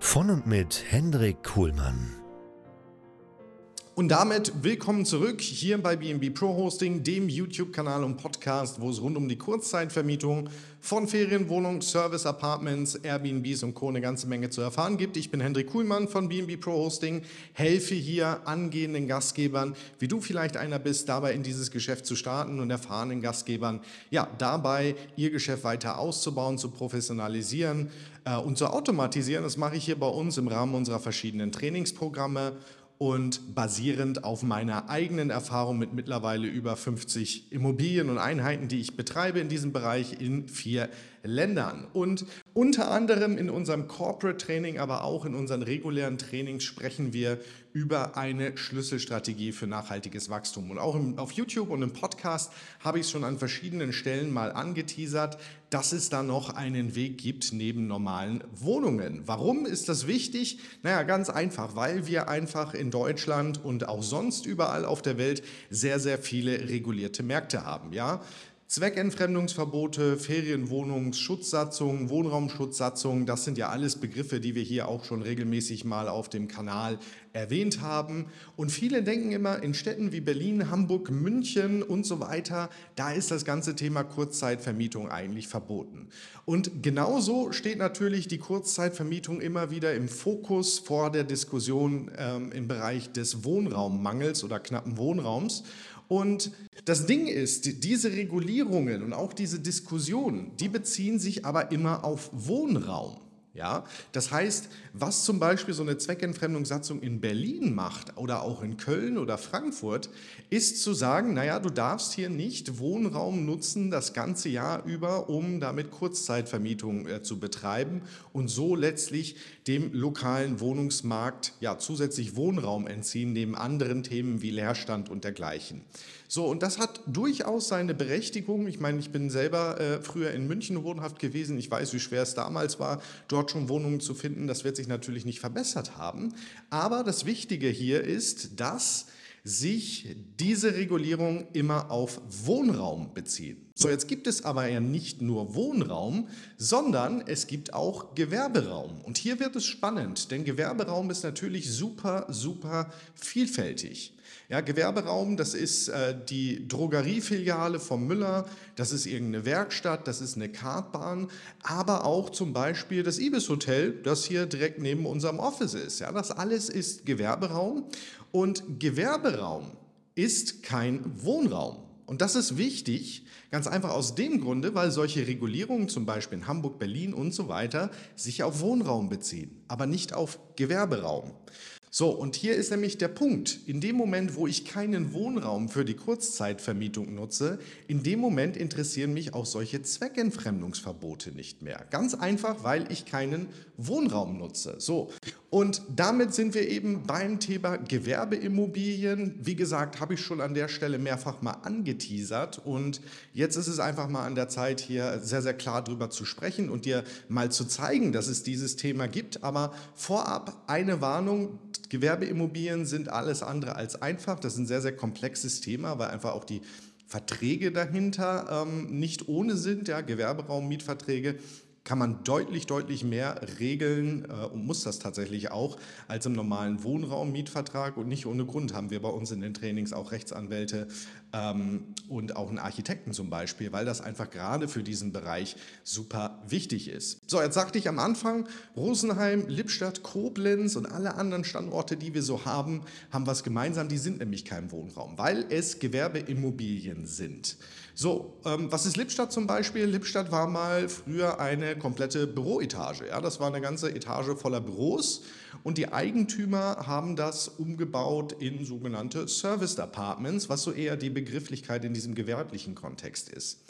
Von und mit Hendrik Kuhlmann. Und damit willkommen zurück hier bei BNB Pro Hosting, dem YouTube-Kanal und Podcast, wo es rund um die Kurzzeitvermietung von Ferienwohnungen, Service Apartments, Airbnbs und Co. eine ganze Menge zu erfahren gibt. Ich bin Hendrik Kuhlmann von BNB Pro Hosting, helfe hier angehenden Gastgebern, wie du vielleicht einer bist, dabei in dieses Geschäft zu starten und erfahrenen Gastgebern, ja, dabei ihr Geschäft weiter auszubauen, zu professionalisieren und zu automatisieren. Das mache ich hier bei uns im Rahmen unserer verschiedenen Trainingsprogramme und basierend auf meiner eigenen Erfahrung mit mittlerweile über 50 Immobilien und Einheiten, die ich betreibe in diesem Bereich in vier Ländern. Und unter anderem in unserem Corporate Training, aber auch in unseren regulären Trainings sprechen wir über eine Schlüsselstrategie für nachhaltiges Wachstum. Und auch im, auf YouTube und im Podcast habe ich es schon an verschiedenen Stellen mal angeteasert, dass es da noch einen Weg gibt neben normalen Wohnungen. Warum ist das wichtig? Naja, ganz einfach, weil wir einfach in Deutschland und auch sonst überall auf der Welt sehr, sehr viele regulierte Märkte haben. Ja, Zweckentfremdungsverbote, Ferienwohnungsschutzsatzungen, Wohnraumschutzsatzungen, das sind ja alles Begriffe, die wir hier auch schon regelmäßig mal auf dem Kanal erwähnt haben. Und viele denken immer, in Städten wie Berlin, Hamburg, München und so weiter, da ist das ganze Thema Kurzzeitvermietung eigentlich verboten. Und genauso steht natürlich die Kurzzeitvermietung immer wieder im Fokus vor der Diskussion ähm, im Bereich des Wohnraummangels oder knappen Wohnraums. Und das Ding ist, diese Regulierungen und auch diese Diskussionen, die beziehen sich aber immer auf Wohnraum. Ja, das heißt, was zum Beispiel so eine Zweckentfremdungssatzung in Berlin macht oder auch in Köln oder Frankfurt, ist zu sagen, naja, du darfst hier nicht Wohnraum nutzen das ganze Jahr über, um damit Kurzzeitvermietung äh, zu betreiben und so letztlich dem lokalen Wohnungsmarkt ja zusätzlich Wohnraum entziehen, neben anderen Themen wie Leerstand und dergleichen. So, und das hat durchaus seine Berechtigung. Ich meine, ich bin selber äh, früher in München wohnhaft gewesen. Ich weiß, wie schwer es damals war, dort schon Wohnungen zu finden. Das wird sich natürlich nicht verbessert haben. Aber das Wichtige hier ist, dass sich diese Regulierung immer auf Wohnraum bezieht. So, jetzt gibt es aber ja nicht nur Wohnraum, sondern es gibt auch Gewerberaum. Und hier wird es spannend, denn Gewerberaum ist natürlich super, super vielfältig. Ja, Gewerberaum, das ist äh, die Drogeriefiliale vom Müller, das ist irgendeine Werkstatt, das ist eine Kartbahn, aber auch zum Beispiel das Ibis Hotel, das hier direkt neben unserem Office ist. Ja, das alles ist Gewerberaum und Gewerberaum ist kein Wohnraum. Und das ist wichtig, ganz einfach aus dem Grunde, weil solche Regulierungen, zum Beispiel in Hamburg, Berlin und so weiter, sich auf Wohnraum beziehen, aber nicht auf Gewerberaum. So, und hier ist nämlich der Punkt. In dem Moment, wo ich keinen Wohnraum für die Kurzzeitvermietung nutze, in dem Moment interessieren mich auch solche Zweckentfremdungsverbote nicht mehr. Ganz einfach, weil ich keinen Wohnraum nutze. So, und damit sind wir eben beim Thema Gewerbeimmobilien. Wie gesagt, habe ich schon an der Stelle mehrfach mal angeteasert und jetzt ist es einfach mal an der Zeit, hier sehr, sehr klar drüber zu sprechen und dir mal zu zeigen, dass es dieses Thema gibt. Aber vorab eine Warnung, Gewerbeimmobilien sind alles andere als einfach. Das ist ein sehr, sehr komplexes Thema, weil einfach auch die Verträge dahinter ähm, nicht ohne sind, ja, Gewerberaum, Mietverträge kann man deutlich, deutlich mehr regeln äh, und muss das tatsächlich auch als im normalen Wohnraummietvertrag. Und nicht ohne Grund haben wir bei uns in den Trainings auch Rechtsanwälte ähm, und auch einen Architekten zum Beispiel, weil das einfach gerade für diesen Bereich super wichtig ist. So, jetzt sagte ich am Anfang, Rosenheim, Lippstadt, Koblenz und alle anderen Standorte, die wir so haben, haben was gemeinsam. Die sind nämlich kein Wohnraum, weil es Gewerbeimmobilien sind. So, ähm, was ist Lippstadt zum Beispiel? Lippstadt war mal früher eine komplette Büroetage. Ja? Das war eine ganze Etage voller Büros und die Eigentümer haben das umgebaut in sogenannte Serviced Apartments, was so eher die Begrifflichkeit in diesem gewerblichen Kontext ist.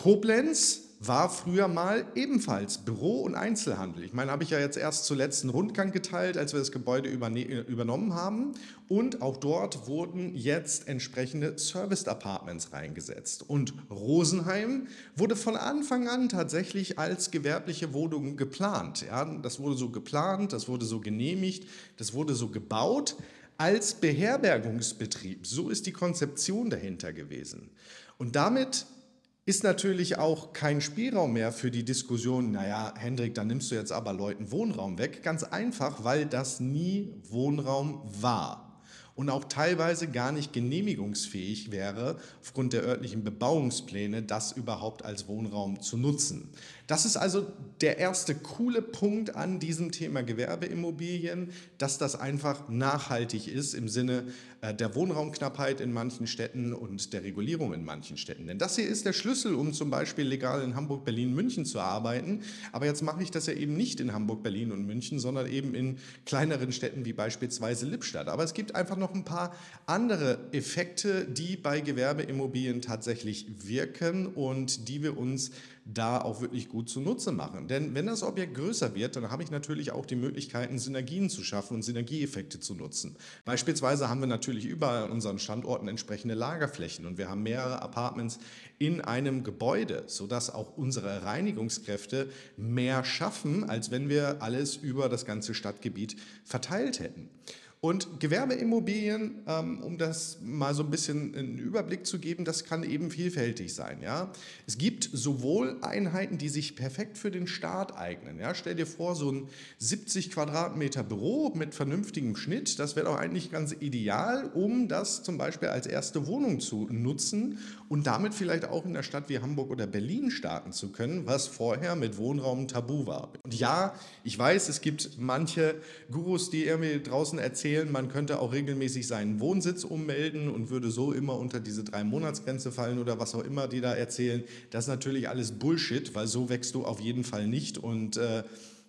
Koblenz war früher mal ebenfalls Büro und Einzelhandel. Ich meine, habe ich ja jetzt erst zuletzt einen Rundgang geteilt, als wir das Gebäude übernommen haben. Und auch dort wurden jetzt entsprechende Serviced Apartments reingesetzt. Und Rosenheim wurde von Anfang an tatsächlich als gewerbliche Wohnung geplant. Ja, das wurde so geplant, das wurde so genehmigt, das wurde so gebaut als Beherbergungsbetrieb. So ist die Konzeption dahinter gewesen. Und damit ist natürlich auch kein Spielraum mehr für die Diskussion, naja, Hendrik, dann nimmst du jetzt aber Leuten Wohnraum weg. Ganz einfach, weil das nie Wohnraum war und auch teilweise gar nicht genehmigungsfähig wäre, aufgrund der örtlichen Bebauungspläne, das überhaupt als Wohnraum zu nutzen. Das ist also der erste coole Punkt an diesem Thema Gewerbeimmobilien, dass das einfach nachhaltig ist im Sinne äh, der Wohnraumknappheit in manchen Städten und der Regulierung in manchen Städten. Denn das hier ist der Schlüssel, um zum Beispiel legal in Hamburg, Berlin, München zu arbeiten. Aber jetzt mache ich das ja eben nicht in Hamburg, Berlin und München, sondern eben in kleineren Städten wie beispielsweise Lippstadt. Aber es gibt einfach noch ein paar andere Effekte, die bei Gewerbeimmobilien tatsächlich wirken und die wir uns da auch wirklich gut zunutze machen. Denn wenn das Objekt größer wird, dann habe ich natürlich auch die Möglichkeiten, Synergien zu schaffen und Synergieeffekte zu nutzen. Beispielsweise haben wir natürlich überall an unseren Standorten entsprechende Lagerflächen und wir haben mehrere Apartments in einem Gebäude, sodass auch unsere Reinigungskräfte mehr schaffen, als wenn wir alles über das ganze Stadtgebiet verteilt hätten. Und Gewerbeimmobilien, ähm, um das mal so ein bisschen einen Überblick zu geben, das kann eben vielfältig sein. Ja? Es gibt sowohl Einheiten, die sich perfekt für den Staat eignen. Ja? Stell dir vor, so ein 70 Quadratmeter Büro mit vernünftigem Schnitt, das wäre doch eigentlich ganz ideal, um das zum Beispiel als erste Wohnung zu nutzen und damit vielleicht auch in der Stadt wie Hamburg oder Berlin starten zu können, was vorher mit Wohnraum tabu war. Und ja, ich weiß, es gibt manche Gurus, die irgendwie draußen erzählen, erzählen, man könnte auch regelmäßig seinen Wohnsitz ummelden und würde so immer unter diese drei Monatsgrenze fallen oder was auch immer die da erzählen. Das ist natürlich alles Bullshit, weil so wächst du auf jeden Fall nicht und äh,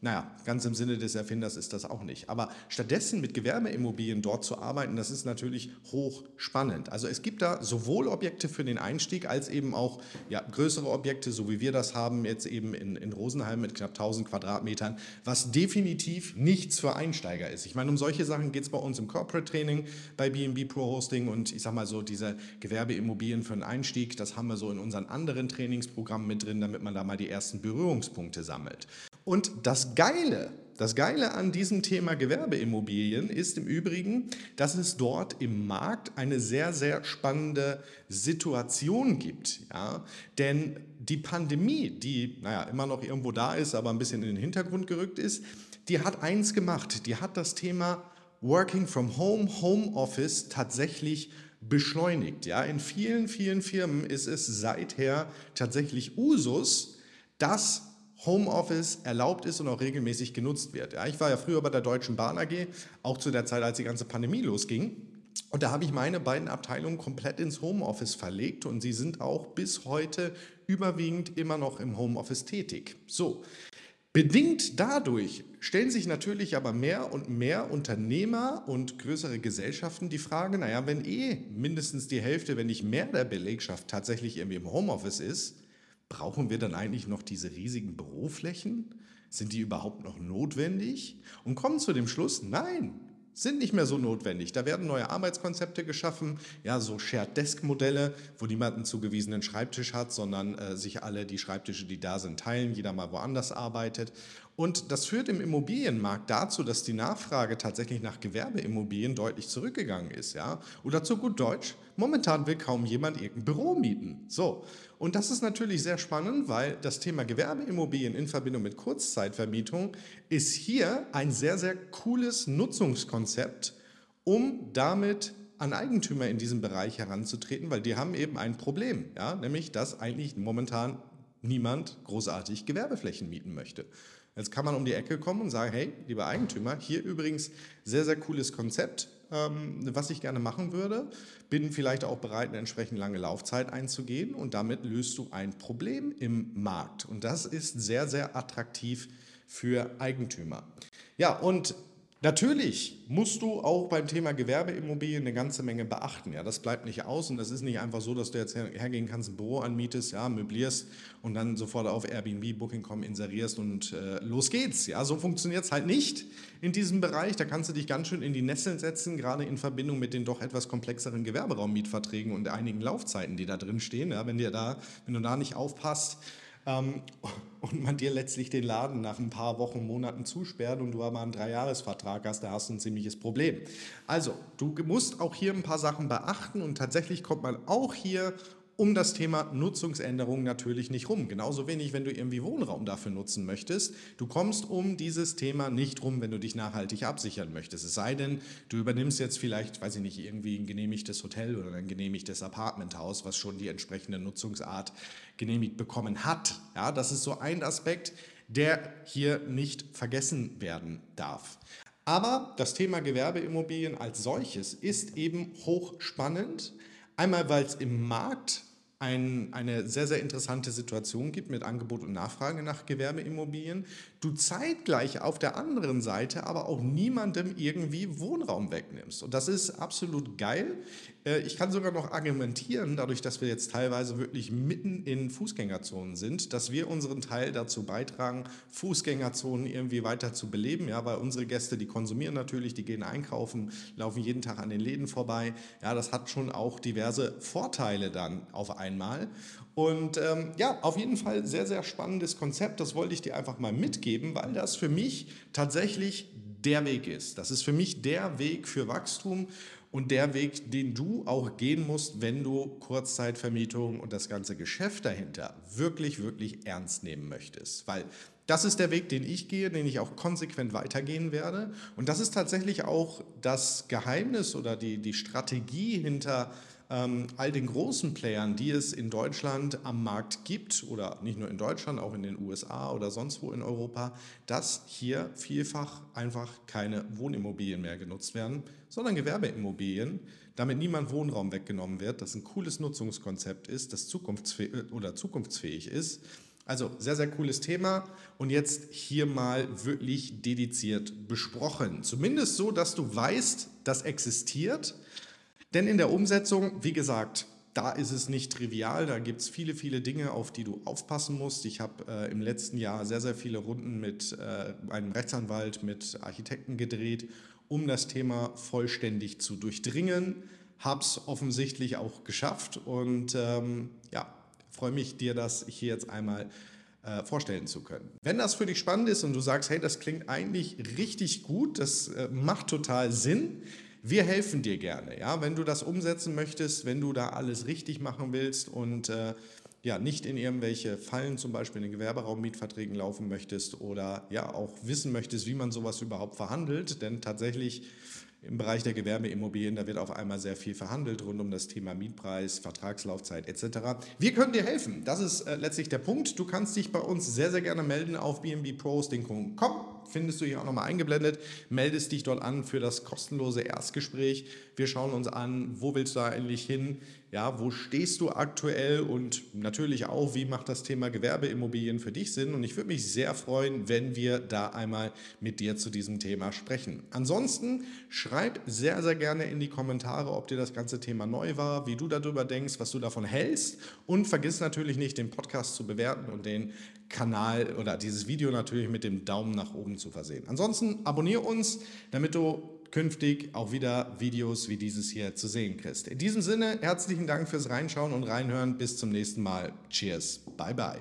naja, ganz im Sinne des Erfinders ist das auch nicht. Aber stattdessen mit Gewerbeimmobilien dort zu arbeiten, das ist natürlich hochspannend. Also es gibt da sowohl Objekte für den Einstieg als eben auch ja, größere Objekte, so wie wir das haben, jetzt eben in, in Rosenheim mit knapp 1000 Quadratmetern, was definitiv nichts für Einsteiger ist. Ich meine, um solche Sachen geht es bei uns im Corporate Training bei BNB Pro Hosting und ich sage mal so, diese Gewerbeimmobilien für den Einstieg, das haben wir so in unseren anderen Trainingsprogrammen mit drin, damit man da mal die ersten Berührungspunkte sammelt. Und das Geile, das Geile an diesem Thema Gewerbeimmobilien ist im Übrigen, dass es dort im Markt eine sehr, sehr spannende Situation gibt. Ja? Denn die Pandemie, die naja, immer noch irgendwo da ist, aber ein bisschen in den Hintergrund gerückt ist, die hat eins gemacht. Die hat das Thema Working from Home, Home Office tatsächlich beschleunigt. Ja? In vielen, vielen Firmen ist es seither tatsächlich Usus, dass Homeoffice erlaubt ist und auch regelmäßig genutzt wird. Ja, ich war ja früher bei der Deutschen Bahn AG, auch zu der Zeit, als die ganze Pandemie losging. Und da habe ich meine beiden Abteilungen komplett ins Homeoffice verlegt und sie sind auch bis heute überwiegend immer noch im Homeoffice tätig. So, bedingt dadurch stellen sich natürlich aber mehr und mehr Unternehmer und größere Gesellschaften die Frage, naja, wenn eh mindestens die Hälfte, wenn nicht mehr der Belegschaft tatsächlich irgendwie im Homeoffice ist, Brauchen wir dann eigentlich noch diese riesigen Büroflächen? Sind die überhaupt noch notwendig? Und kommen zu dem Schluss, nein, sind nicht mehr so notwendig. Da werden neue Arbeitskonzepte geschaffen, ja, so Shared Desk Modelle, wo niemand einen zugewiesenen Schreibtisch hat, sondern äh, sich alle die Schreibtische, die da sind, teilen, jeder mal woanders arbeitet. Und das führt im Immobilienmarkt dazu, dass die Nachfrage tatsächlich nach Gewerbeimmobilien deutlich zurückgegangen ist. Ja? Oder zu gut Deutsch, momentan will kaum jemand irgendein Büro mieten. So. Und das ist natürlich sehr spannend, weil das Thema Gewerbeimmobilien in Verbindung mit Kurzzeitvermietung ist hier ein sehr, sehr cooles Nutzungskonzept, um damit an Eigentümer in diesem Bereich heranzutreten, weil die haben eben ein Problem, ja? nämlich dass eigentlich momentan niemand großartig Gewerbeflächen mieten möchte. Jetzt kann man um die Ecke kommen und sagen, hey, lieber Eigentümer, hier übrigens sehr, sehr cooles Konzept, ähm, was ich gerne machen würde. Bin vielleicht auch bereit, eine entsprechend lange Laufzeit einzugehen und damit löst du ein Problem im Markt. Und das ist sehr, sehr attraktiv für Eigentümer. Ja, und Natürlich musst du auch beim Thema Gewerbeimmobilien eine ganze Menge beachten. Ja, das bleibt nicht aus und das ist nicht einfach so, dass du jetzt hergehen kannst, ein Büro anmietest, ja, möblierst und dann sofort auf Airbnb, Booking.com inserierst und äh, los geht's. Ja, so funktioniert es halt nicht in diesem Bereich. Da kannst du dich ganz schön in die Nesseln setzen, gerade in Verbindung mit den doch etwas komplexeren Gewerberaummietverträgen und einigen Laufzeiten, die da drin stehen. Ja, wenn dir da, wenn du da nicht aufpasst, ähm, und man dir letztlich den Laden nach ein paar Wochen, Monaten zusperrt und du aber einen Dreijahresvertrag hast, da hast du ein ziemliches Problem. Also, du musst auch hier ein paar Sachen beachten und tatsächlich kommt man auch hier um das Thema Nutzungsänderung natürlich nicht rum. Genauso wenig, wenn du irgendwie Wohnraum dafür nutzen möchtest. Du kommst um dieses Thema nicht rum, wenn du dich nachhaltig absichern möchtest. Es sei denn, du übernimmst jetzt vielleicht, weiß ich nicht, irgendwie ein genehmigtes Hotel oder ein genehmigtes Apartmenthaus, was schon die entsprechende Nutzungsart genehmigt bekommen hat. Ja, das ist so ein Aspekt, der hier nicht vergessen werden darf. Aber das Thema Gewerbeimmobilien als solches ist eben hochspannend. Einmal, weil es im Markt ein, eine sehr, sehr interessante Situation gibt mit Angebot und Nachfrage nach Gewerbeimmobilien, du zeitgleich auf der anderen Seite aber auch niemandem irgendwie Wohnraum wegnimmst. Und das ist absolut geil. Äh, ich kann sogar noch argumentieren, dadurch, dass wir jetzt teilweise wirklich mitten in Fußgängerzonen sind, dass wir unseren Teil dazu beitragen, Fußgängerzonen irgendwie weiter zu beleben. Ja, weil unsere Gäste, die konsumieren natürlich, die gehen einkaufen, laufen jeden Tag an den Läden vorbei. Ja, das hat schon auch diverse Vorteile dann auf einmal. Und ähm, ja, auf jeden Fall sehr, sehr spannendes Konzept. Das wollte ich dir einfach mal mitgeben, weil das für mich tatsächlich der Weg ist. Das ist für mich der Weg für Wachstum und der Weg, den du auch gehen musst, wenn du Kurzzeitvermietung und das ganze Geschäft dahinter wirklich, wirklich ernst nehmen möchtest. Weil das ist der Weg, den ich gehe, den ich auch konsequent weitergehen werde. Und das ist tatsächlich auch das Geheimnis oder die, die Strategie hinter ähm, all den großen Playern, die es in Deutschland am Markt gibt, oder nicht nur in Deutschland, auch in den USA oder sonst wo in Europa, dass hier vielfach einfach keine Wohnimmobilien mehr genutzt werden, sondern Gewerbeimmobilien, damit niemand Wohnraum weggenommen wird, das ein cooles Nutzungskonzept ist, das zukunftsfähig, oder zukunftsfähig ist. Also sehr, sehr cooles Thema und jetzt hier mal wirklich dediziert besprochen. Zumindest so, dass du weißt, das existiert denn in der Umsetzung, wie gesagt, da ist es nicht trivial, da gibt es viele, viele Dinge, auf die du aufpassen musst. Ich habe äh, im letzten Jahr sehr, sehr viele Runden mit äh, einem Rechtsanwalt, mit Architekten gedreht, um das Thema vollständig zu durchdringen. Habe es offensichtlich auch geschafft und ähm, ja, freue mich, dir das hier jetzt einmal äh, vorstellen zu können. Wenn das für dich spannend ist und du sagst, hey, das klingt eigentlich richtig gut, das äh, macht total Sinn, wir helfen dir gerne, ja, wenn du das umsetzen möchtest, wenn du da alles richtig machen willst und äh, ja, nicht in irgendwelche Fallen, zum Beispiel in den Gewerberaummietverträgen laufen möchtest oder ja auch wissen möchtest, wie man sowas überhaupt verhandelt, denn tatsächlich im Bereich der Gewerbeimmobilien, da wird auf einmal sehr viel verhandelt rund um das Thema Mietpreis, Vertragslaufzeit etc. Wir können dir helfen. Das ist äh, letztlich der Punkt. Du kannst dich bei uns sehr, sehr gerne melden auf bnbpros.com. Findest du hier auch nochmal eingeblendet. Meldest dich dort an für das kostenlose Erstgespräch. Wir schauen uns an, wo willst du eigentlich hin? Ja, wo stehst du aktuell und natürlich auch, wie macht das Thema Gewerbeimmobilien für dich Sinn? Und ich würde mich sehr freuen, wenn wir da einmal mit dir zu diesem Thema sprechen. Ansonsten schreib sehr, sehr gerne in die Kommentare, ob dir das ganze Thema neu war, wie du darüber denkst, was du davon hältst. Und vergiss natürlich nicht, den Podcast zu bewerten und den Kanal oder dieses Video natürlich mit dem Daumen nach oben zu versehen. Ansonsten abonniere uns, damit du künftig auch wieder Videos wie dieses hier zu sehen kriegst. In diesem Sinne, herzlichen Dank fürs Reinschauen und Reinhören. Bis zum nächsten Mal. Cheers. Bye bye.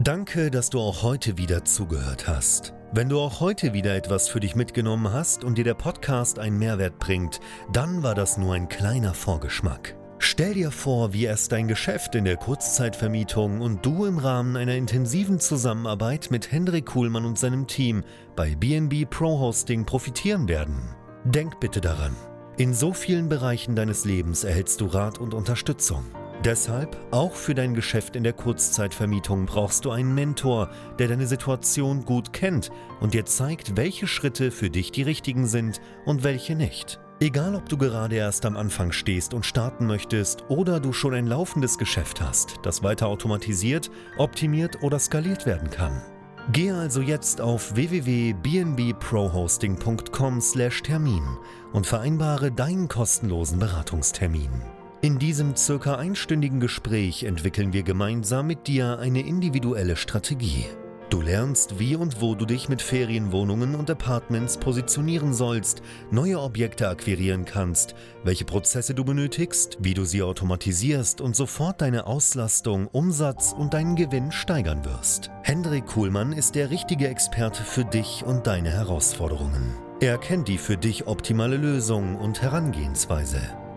Danke, dass du auch heute wieder zugehört hast. Wenn du auch heute wieder etwas für dich mitgenommen hast und dir der Podcast einen Mehrwert bringt, dann war das nur ein kleiner Vorgeschmack. Stell dir vor, wie erst dein Geschäft in der Kurzzeitvermietung und du im Rahmen einer intensiven Zusammenarbeit mit Hendrik Kuhlmann und seinem Team bei BNB Pro Hosting profitieren werden. Denk bitte daran. In so vielen Bereichen deines Lebens erhältst du Rat und Unterstützung. Deshalb, auch für dein Geschäft in der Kurzzeitvermietung brauchst du einen Mentor, der deine Situation gut kennt und dir zeigt, welche Schritte für dich die richtigen sind und welche nicht. Egal, ob du gerade erst am Anfang stehst und starten möchtest oder du schon ein laufendes Geschäft hast, das weiter automatisiert, optimiert oder skaliert werden kann. Gehe also jetzt auf www.bnbprohosting.com/termin und vereinbare deinen kostenlosen Beratungstermin. In diesem circa einstündigen Gespräch entwickeln wir gemeinsam mit dir eine individuelle Strategie. Du lernst, wie und wo du dich mit Ferienwohnungen und Apartments positionieren sollst, neue Objekte akquirieren kannst, welche Prozesse du benötigst, wie du sie automatisierst und sofort deine Auslastung, Umsatz und deinen Gewinn steigern wirst. Hendrik Kuhlmann ist der richtige Experte für dich und deine Herausforderungen. Er kennt die für dich optimale Lösung und Herangehensweise.